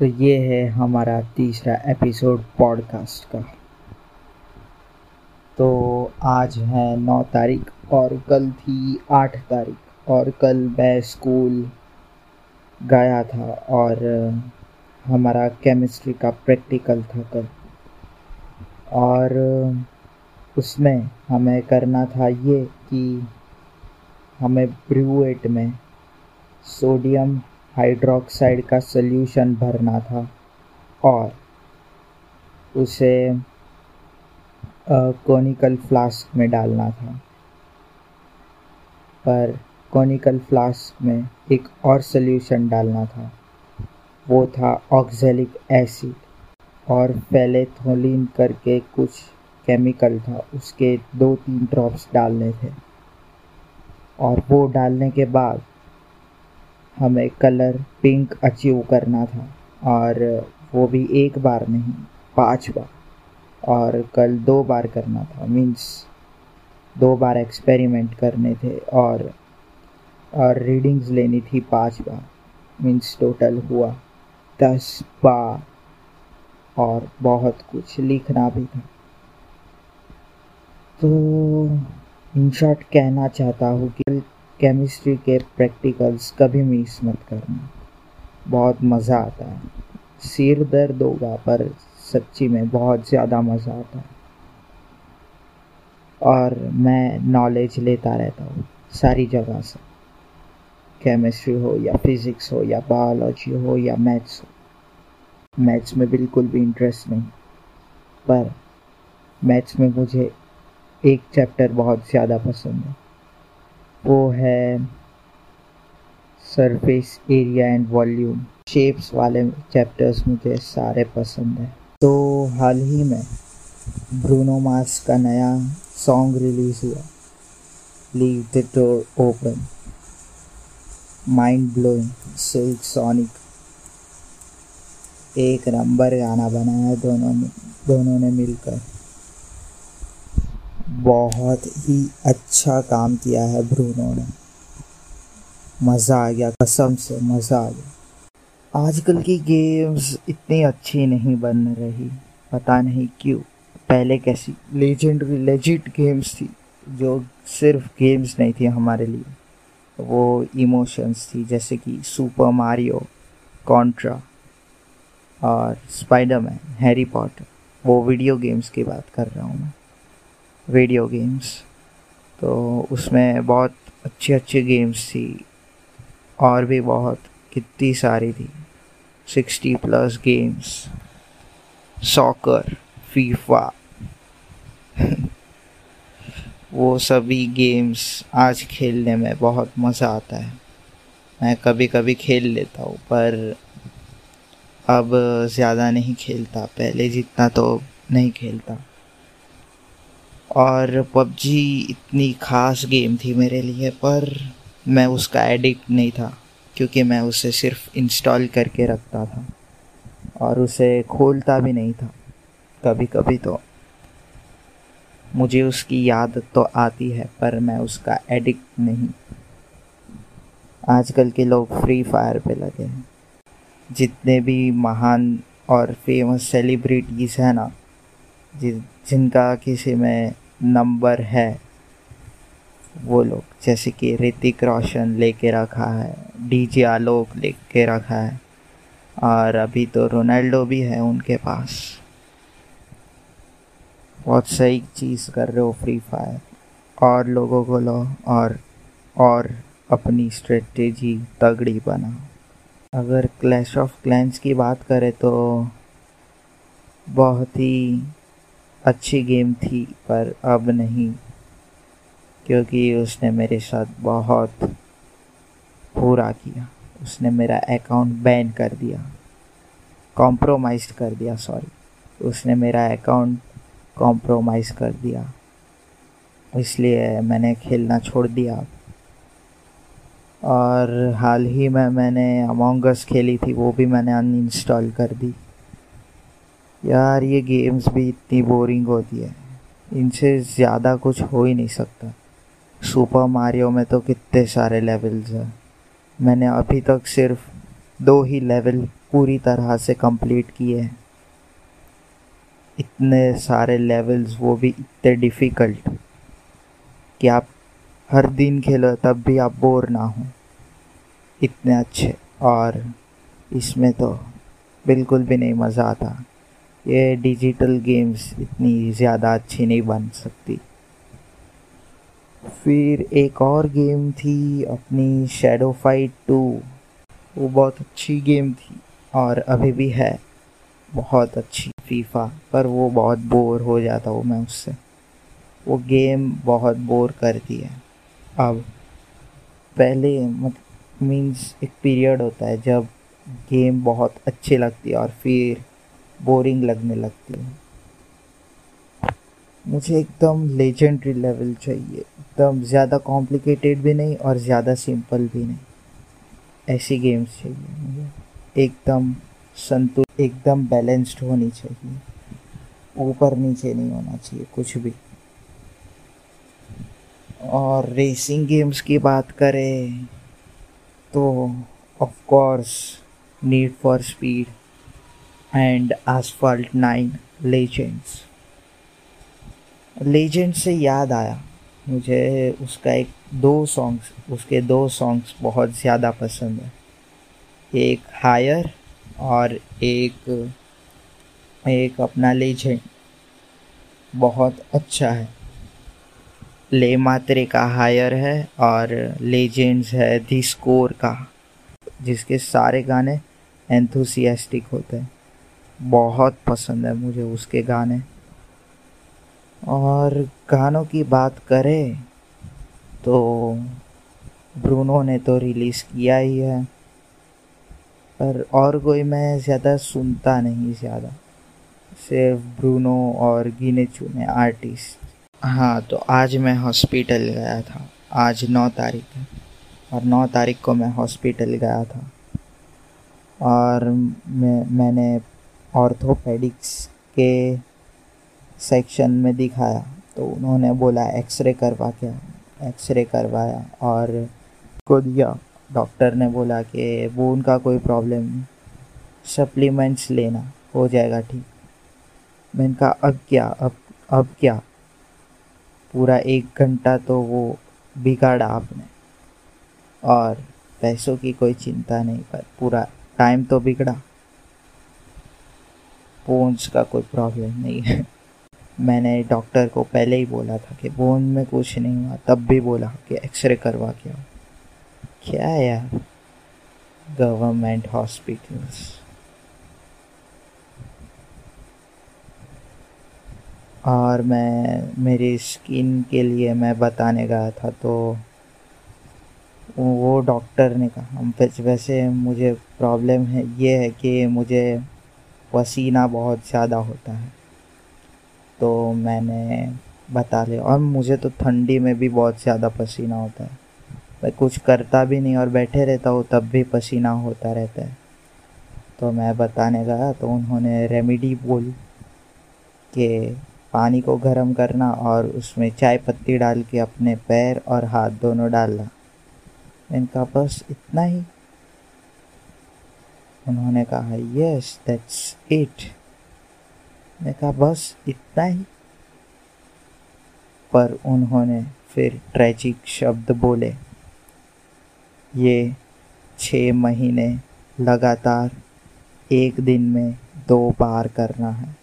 तो ये है हमारा तीसरा एपिसोड पॉडकास्ट का। तो आज है नौ तारीख और कल थी आठ तारीख और कल मैं स्कूल गया था और हमारा केमिस्ट्री का प्रैक्टिकल था कल। और उसमें हमें करना था ये कि हमें ब्रूएट में सोडियम हाइड्रोक्साइड का सल्यूशन भरना था और उसे कॉनिकल फ्लास्क में डालना था। पर कॉनिकल फ्लास्क में एक और सल्यूशन डालना था। वो था ऑक्जेलिक एसिड और फेलेथोलिन करके कुछ केमिकल था। उसके दो तीन ड्रॉप्स डालने थे। और वो डालने के बाद हमें कलर पिंक अचीव करना था और वो भी एक बार नहीं, पाँच बार। और कल दो बार करना था मीन्स दो बार एक्सपेरिमेंट करने थे और और रीडिंग्स लेनी थी पाँच बार मीन्स टोटल हुआ दस बार और बहुत कुछ लिखना भी था। तो इन शॉर्ट कहना चाहता हूँ कि केमिस्ट्री के प्रैक्टिकल्स कभी मिस मत करना। बहुत मज़ा आता है। सिर दर्द होगा, पर सच्ची में बहुत ज़्यादा मज़ा आता है। और मैं नॉलेज लेता रहता हूँ, सारी जगह से। केमिस्ट्री हो या फिज़िक्स हो या बायोलॉजी हो या मैथ्स हो। मैथ्स में बिल्कुल भी इंटरेस्ट नहीं। पर मैथ्स में मुझे एक चैप्टर बहुत ज़्यादा पसंद है। वो है surface area and volume shapes वाले चैप्टर्स मुझे सारे पसंद हैं। तो हाल ही में ब्रूनो मार्स का नया सॉन्ग रिलीज़ हुआ। Leave the door open mind blowing silk sonic एक नंबर गाना बनाया दोनों ने दोनों ने मिलकर। बहुत ही अच्छा काम किया है ब्रूनो ने। मज़ा आ गया, कसम से मज़ा आ गया। आजकल की गेम्स इतनी अच्छी नहीं बन रही, पता नहीं क्यों। पहले कैसी लेजेंडरी लेजिट गेम्स थी, जो सिर्फ़ गेम्स नहीं थी हमारे लिए। वो इमोशंस थी, जैसे कि सुपर मारियो कॉन्ट्रा और स्पाइडरमैन हैरी पॉटर वो वीडियो गेम्स की बात कर रहा हूँ मैं। वीडियो गेम्स तो उसमें बहुत अच्छी अच्छी गेम्स थी। और भी बहुत, कितनी सारी थी। Sixty plus games soccer FIFA वो सभी गेम्स आज खेलने में बहुत मज़ा आता है। मैं कभी कभी खेल लेता हूँ, पर अब ज़्यादा नहीं खेलता। पहले जितना तो नहीं खेलता। और पबजी इतनी ख़ास गेम थी मेरे लिए, पर मैं उसका एडिक्ट नहीं था, क्योंकि मैं उसे सिर्फ़ इंस्टॉल करके रखता था और उसे खोलता भी नहीं था। कभी कभी तो मुझे उसकी याद तो आती है, पर मैं उसका एडिक्ट नहीं। आजकल के लोग फ्री फायर पे लगे हैं। जितने भी महान और फ़ेमस सेलिब्रिटीज़ हैं ना, जिन जिनका किसी में नंबर है, वो लोग जैसे कि ऋतिक रोशन लेके रखा है डी डीजे आलोक लेके रखा है, और अभी तो रोनाल्डो भी है उनके पास। बहुत सही चीज़ कर रहे हो फ्री फायर और लोगों को लो, और और अपनी स्ट्रेटेजी तगड़ी बना। अगर क्लैश ऑफ़ क्लैंस की बात करें तो बहुत ही अच्छी गेम थी, पर अब नहीं, क्योंकि उसने मेरे साथ बहुत बुरा किया। उसने मेरा अकाउंट बैन कर दिया। कॉम्प्रोमाइज़ कर दिया सॉरी उसने मेरा अकाउंट कॉम्प्रोमाइज़ कर दिया। इसलिए मैंने खेलना छोड़ दिया। और हाल ही में मैंने अमोंगस खेली थी, वो भी मैंने अनइंस्टॉल कर दी। यार, ये गेम्स भी इतनी बोरिंग होती है। इनसे ज़्यादा कुछ हो ही नहीं सकता। सुपर मारियो में तो कितने सारे लेवल्स हैं। मैंने अभी तक सिर्फ़ दो ही लेवल पूरी तरह से कंप्लीट किए हैं। इतने सारे लेवल्स वो भी इतने डिफ़िकल्ट कि आप हर दिन खेलो, तब भी आप बोर ना हो। इतने अच्छे। और इसमें तो बिल्कुल भी नहीं मज़ा आता। ये डिजिटल गेम्स इतनी ज़्यादा अच्छी नहीं बन सकती। फिर एक और गेम थी अपनी शेडो फाइट टू वो बहुत अच्छी गेम थी और अभी भी है। बहुत अच्छी फीफा पर वो बहुत बोर हो जाता हूँ मैं उससे। वो गेम बहुत बोर करती है। अब पहले मत मीन्स एक पीरियड होता है जब गेम बहुत अच्छी लगती है और फिर बोरिंग लगने लगती है। मुझे एकदम लेजेंडरी लेवल चाहिए। एकदम ज़्यादा कॉम्प्लिकेटेड भी नहीं और ज़्यादा सिंपल भी नहीं। ऐसी गेम्स चाहिए मुझे। एकदम संतुल एकदम बैलेंस्ड होनी चाहिए। ऊपर नीचे नहीं होना चाहिए कुछ भी। और रेसिंग गेम्स की बात करें तो of course Need for Speed and Asphalt nine legends legend से याद आया। मुझे उसका एक दो सॉन्ग्स उसके दो सॉन्ग्स बहुत ज़्यादा पसंद है। एक हायर और एक एक अपना लेजेंड बहुत अच्छा है। ले मात्रे का हायर है और लेजेंड्स है दी स्कोर का, जिसके सारे गाने एंथुसियास्टिक होते हैं। बहुत पसंद है मुझे उसके गाने। और गानों की बात करें तो ब्रूनो ने तो रिलीज़ किया ही है। पर और कोई मैं ज़्यादा सुनता नहीं ज़्यादा। सिर्फ़ ब्रूनो और गिने चुने आर्टिस्ट। हाँ तो आज मैं हॉस्पिटल गया था। आज नौ तारीख है। और नौ तारीख को मैं हॉस्पिटल गया था। और मैं, मैंने ऑर्थोपेडिक्स के सेक्शन में दिखाया। तो उन्होंने बोला एक्सरे करवा क्या? एक्सरे करवाया और को दिया। डॉक्टर ने बोला कि, वो उनका कोई प्रॉब्लम सप्लीमेंट्स लेना, हो जाएगा ठीक। मैंने कहा अब क्या, अब अब क्या? पूरा एक घंटा तो वो बिगाड़ा आपने। और पैसों की कोई चिंता नहीं, पर पूरा टाइम तो बिगड़ा। बोन्स का कोई प्रॉब्लम नहीं है। मैंने डॉक्टर को पहले ही बोला था कि बोन में कुछ नहीं हुआ, तब भी बोला कि एक्सरे करवा के आओ। क्या यार? गवर्नमेंट हॉस्पिटल्स और मैं, मेरी स्किन के लिए मैं बताने गया था तो वो डॉक्टर ने कहा वैसे मुझे प्रॉब्लम है, ये है कि मुझे पसीना बहुत ज़्यादा होता है। तो मैंने बता लिया। और मुझे तो ठंडी में भी बहुत ज़्यादा पसीना होता है। मैं कुछ करता भी नहीं और बैठे रहता हूँ, तब भी पसीना होता रहता है। तो मैं बताने गया तो उन्होंने रेमेडी बोली कि पानी को गर्म करना और उसमें चाय पत्ती डाल के अपने पैर और हाथ दोनों डालना। मैंने कहा बस इतना ही। उन्होंने कहा यस दैट्स इट मैं कहा, बस इतना ही? पर उन्होंने फिर ट्रैजिक शब्द बोले, ये छः महीने लगातार एक दिन में दो बार करना है।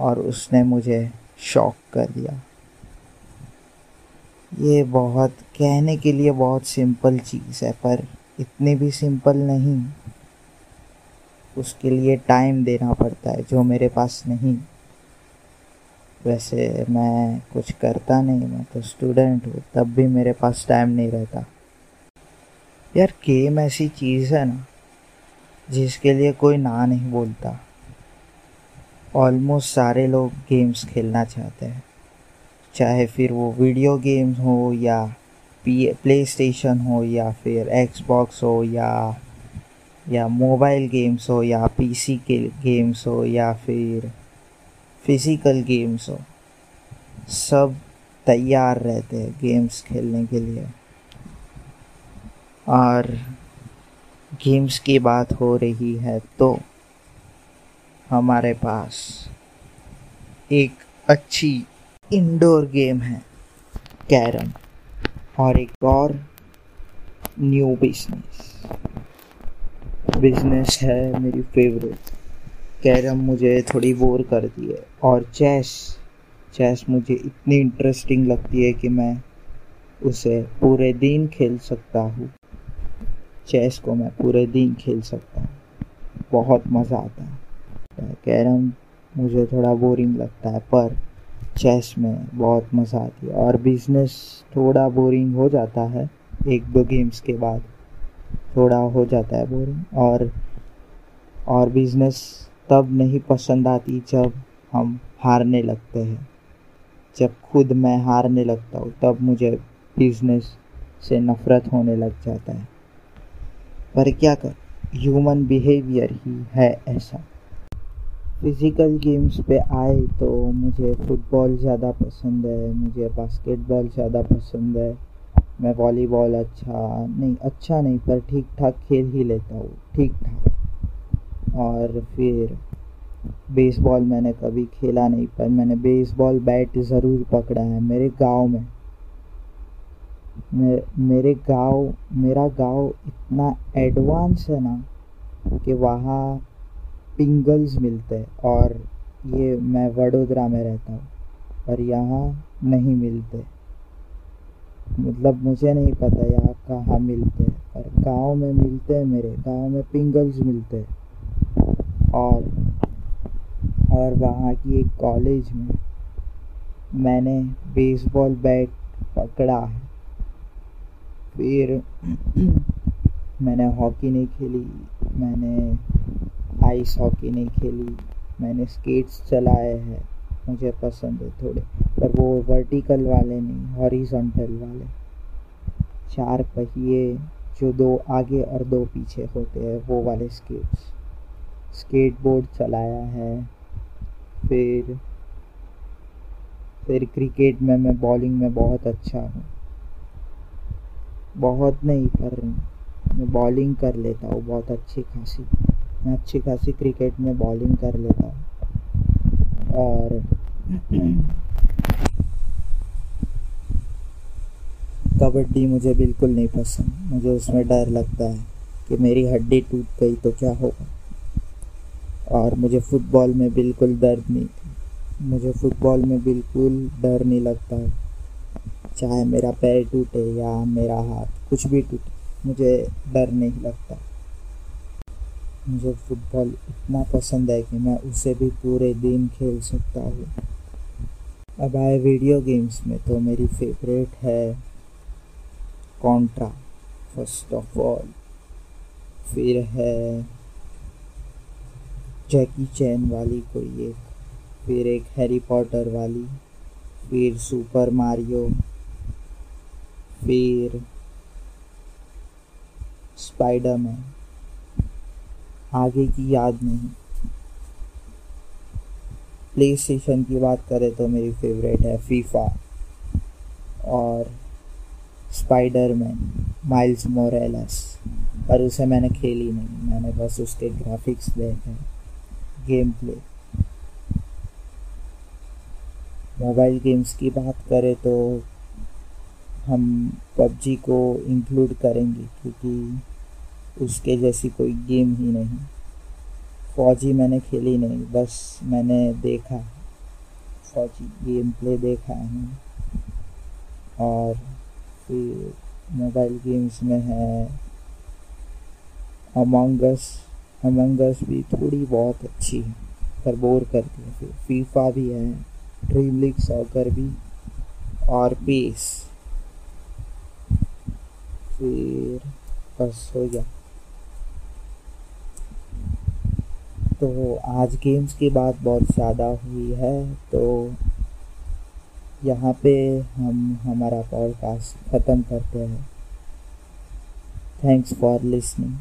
और उसने मुझे शॉक कर दिया। ये बहुत, कहने के लिए बहुत सिंपल चीज़ है, पर इतनी भी सिंपल नहीं। उसके लिए टाइम देना पड़ता है, जो मेरे पास नहीं। वैसे मैं कुछ करता नहीं, मैं तो स्टूडेंट हूँ, तब भी मेरे पास टाइम नहीं रहता। यार गेम ऐसी चीज़ है ना, जिसके लिए कोई ना नहीं बोलता। ऑलमोस्ट सारे लोग गेम्स खेलना चाहते हैं। चाहे फिर वो वीडियो गेम्स हो या प्ले स्टेशन हो या फिर एक्सबॉक्स हो या या मोबाइल गेम्स हो या पीसी के गेम्स हो या फिर फ़िज़िकल गेम्स हो, सब तैयार रहते हैं गेम्स खेलने के लिए। और गेम्स की बात हो रही है तो हमारे पास एक अच्छी इंडोर गेम है कैरम और एक और न्यू बिज़नेस बिज़नेस है, मेरी फेवरेट कैरम मुझे थोड़ी बोर करती है। और चेस चेस मुझे इतनी इंटरेस्टिंग लगती है कि मैं उसे पूरे दिन खेल सकता हूँ। चेस को मैं पूरे दिन खेल सकता हूँ। बहुत मज़ा आता है। कैरम मुझे थोड़ा बोरिंग लगता है, पर चेस में बहुत मज़ा आती है। और बिज़नेस थोड़ा बोरिंग हो जाता है एक दो गेम्स के बाद। थोड़ा हो जाता है बोरिंग और और बिज़नेस तब नहीं पसंद आती जब हम हारने लगते हैं। जब खुद मैं हारने लगता हूँ, तब मुझे बिज़नेस से नफ़रत होने लग जाता है। पर क्या कर ह्यूमन बिहेवियर ही है ऐसा। फ़िज़िकल गेम्स पे आए तो मुझे फुटबॉल ज़्यादा पसंद है, मुझे बास्केटबॉल ज़्यादा पसंद है। मैं वॉलीबॉल अच्छा नहीं अच्छा नहीं पर ठीक ठाक खेल ही लेता हूँ ठीक ठाक और फिर बेसबॉल मैंने कभी खेला नहीं पर मैंने बेसबॉल बैट ज़रूर पकड़ा है मेरे गाँव में। मे, मेरे गाँव मेरा गाँव इतना एडवांस है ना कि वहाँ पिंगल्स मिलते हैं और ये मैं वडोदरा में रहता हूँ पर यहाँ नहीं मिलते। मतलब मुझे नहीं पता यहाँ कहाँ मिलते हैं, पर गाँव में मिलते हैं मेरे, गाँव में पिंगल्स मिलते हैं। और और वहाँ की एक कॉलेज में मैंने बेसबॉल बैट पकड़ा है। फिर मैंने हॉकी नहीं खेली, मैंने आइस हॉकी नहीं खेली, मैंने स्केट्स चलाए हैं, मुझे पसंद है थोड़े। पर वो वर्टिकल वाले नहीं हॉरिजॉन्टल वाले। चार पहिए जो दो आगे और दो पीछे होते हैं, वो वाले स्केट्स स्केट बोर्ड चलाया है, फिर फिर क्रिकेट में मैं बॉलिंग में बहुत अच्छा हूँ। बहुत नहीं, पर मैं बॉलिंग कर लेता हूँ, बहुत अच्छी खासी। मैं अच्छी खासी क्रिकेट में बॉलिंग कर लेता हूँ। और कबड्डी मुझे बिल्कुल नहीं पसंद। मुझे उसमें डर लगता है कि मेरी हड्डी टूट गई तो क्या होगा? और मुझे फुटबॉल में बिल्कुल दर्द नहीं, मुझे फुटबॉल में बिल्कुल डर नहीं लगता। है चाहे मेरा पैर टूटे या मेरा हाथ कुछ भी टूटे, मुझे डर नहीं लगता। मुझे फुटबॉल इतना पसंद है कि मैं उसे भी पूरे दिन खेल सकता हूँ। अब आए वीडियो गेम्स में तो मेरी फेवरेट है कॉन्ट्रा फ़र्स्ट ऑफ़ ऑल फिर है जैकी चैन वाली कोई एक, फिर एक हैरी पॉटर वाली, फिर सुपर मारियो फिर स्पाइडरमैन आगे की याद नहीं। प्ले स्टेशन की बात करें तो मेरी फेवरेट है फीफा और स्पाइडरमैन माइल्स मोरेलस पर उसे मैंने खेली नहीं। मैंने बस उसके ग्राफिक्स देखे गेम प्ले मोबाइल गेम्स की बात करें तो हम पबजी को इंक्लूड करेंगे, क्योंकि उसके जैसी कोई गेम ही नहीं। फौजी मैंने खेली नहीं, बस मैंने देखा। फौजी गेम प्ले देखा है। और फिर मोबाइल गेम्स में है अमंगस अमंगस भी थोड़ी बहुत अच्छी है, पर बोर करती है फिर। फीफा भी है ड्रीम लीग सॉकर भी, और पीस फिर बस हो गया। तो आज गेम्स की बात बहुत ज़्यादा हुई है तो यहाँ पे हम हमारा पॉडकास्ट ख़त्म करते हैं। Thanks for listening